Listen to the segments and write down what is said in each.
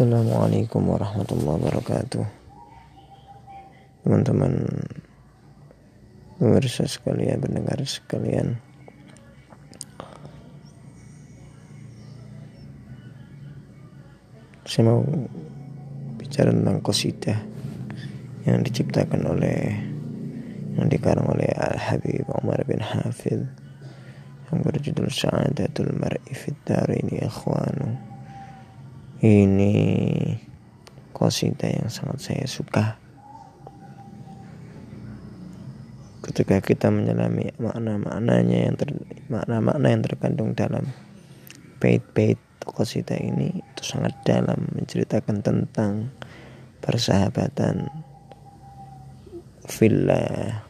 Assalamualaikum warahmatullahi wabarakatuh. Teman-teman Pemirsa sekalian, pendengar sekalian. Saya mau bicara tentang kosidah Yang diciptakan oleh Yang dikarang oleh Al-Habib Umar bin Hafid Yang berjudul Sa'adatul Mar'i Fid Darini Ikhwanu ini kosida yang sangat saya suka. Ketika kita menyelami makna-maknanya yang makna-makna yang terkandung dalam bait-bait kosida ini itu sangat dalam menceritakan tentang persahabatan fillah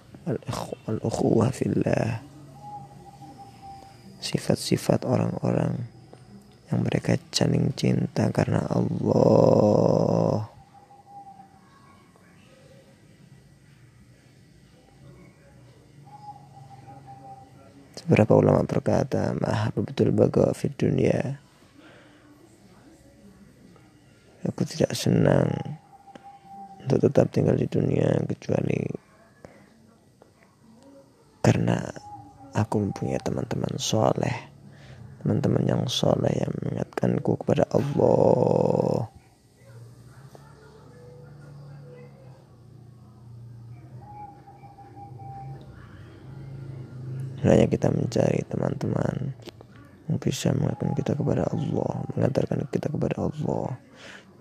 al-ukhuwah fillah sifat-sifat orang-orang yang mereka saling cinta karena Allah. Beberapa ulama berkata, "Maha betul baga di dunia." Aku tidak senang untuk tetap tinggal di dunia kecuali karena aku mempunyai teman-teman soleh teman-teman yang soleh yang mengingatkanku kepada Allah. Hanya kita mencari teman-teman yang bisa mengingatkan kita kepada Allah mengantarkan kita kepada Allah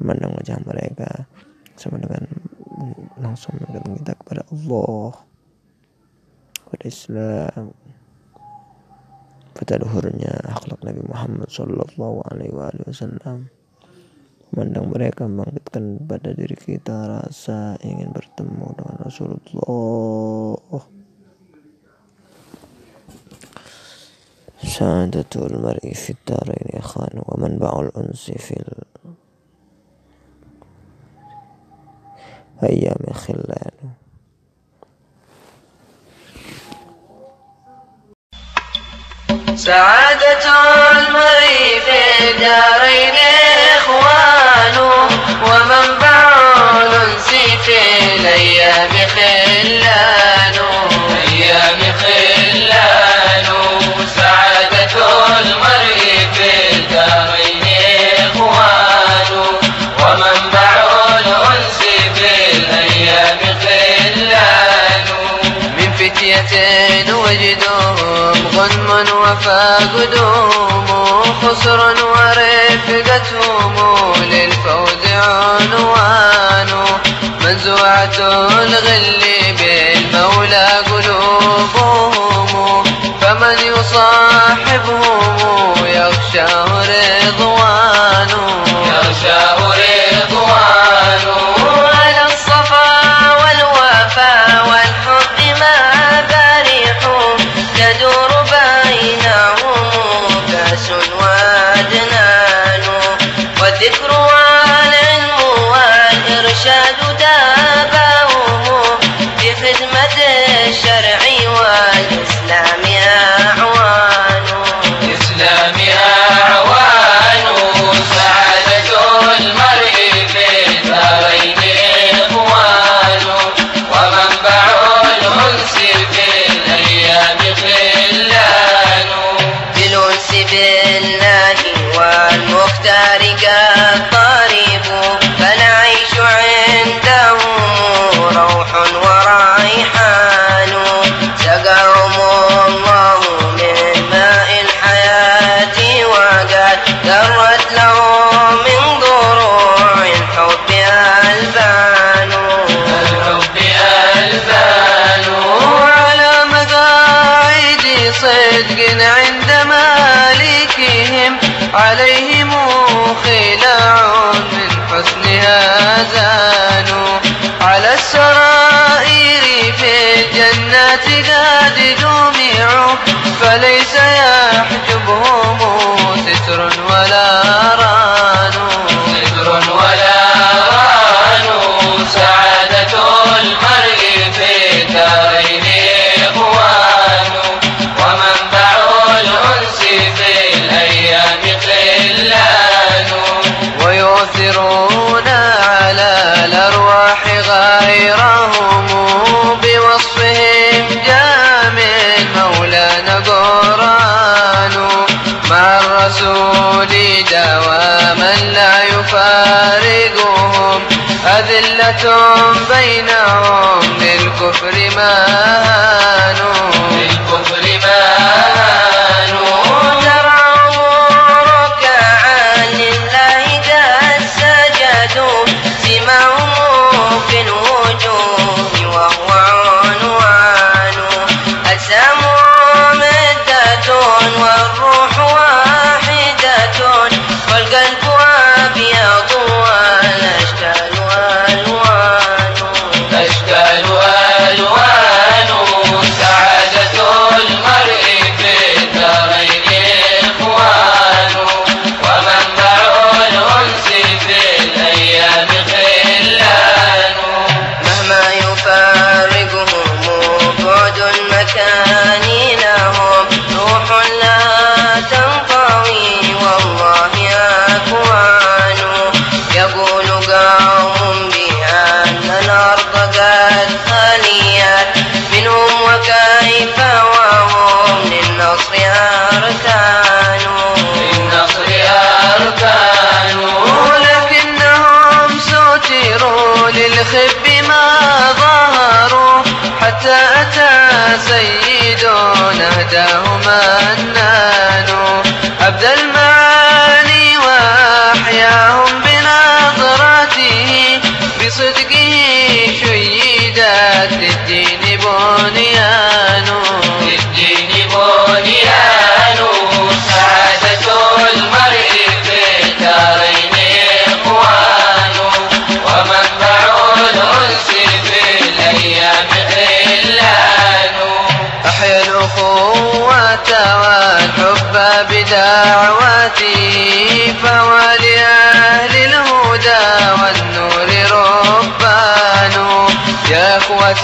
memandang wajah mereka sama dengan langsung mengingatkan kita kepada Allah kepada Islam pada luhurnya akhlak Nabi Muhammad Sallallahu Alaihi Wasallam. Memandang mereka membangkitkan pada diri kita rasa ingin bertemu dengan Rasulullah. Sa'adatul mar'i fit darain khan wa manba'ul unsi fil ayyam khilal سعادة المرء في الدارين إخوان ومنبع الأنس في الأيام خلان فتية وجدهم غنم وفاقدهم خسر ورفقتهم للفوز عنوان. منزوعة الغل بالمولى قلوبهم فمن يصاحبهم That's الجنات قد فليس يحجبهم الرسول دواما لا يفارقهم أذلة بينهم للكفر ما سيد أهداه منان عبد المنان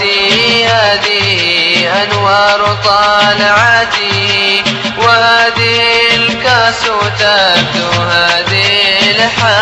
هذه هذه أنوار طالعتي وهذه الكاس تبدو هذه الحياة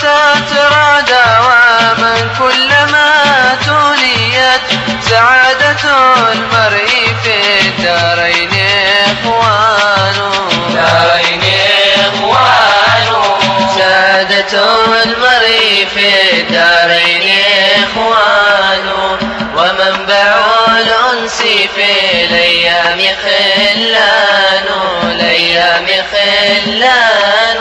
تترى دواما كلما تنيت سعادة المرء في الدارين إخوان. دارين إخوان. سعادة المرء في الدارين إخوان. ومنبع الأنس في الأيام خلان. الأيام خلان.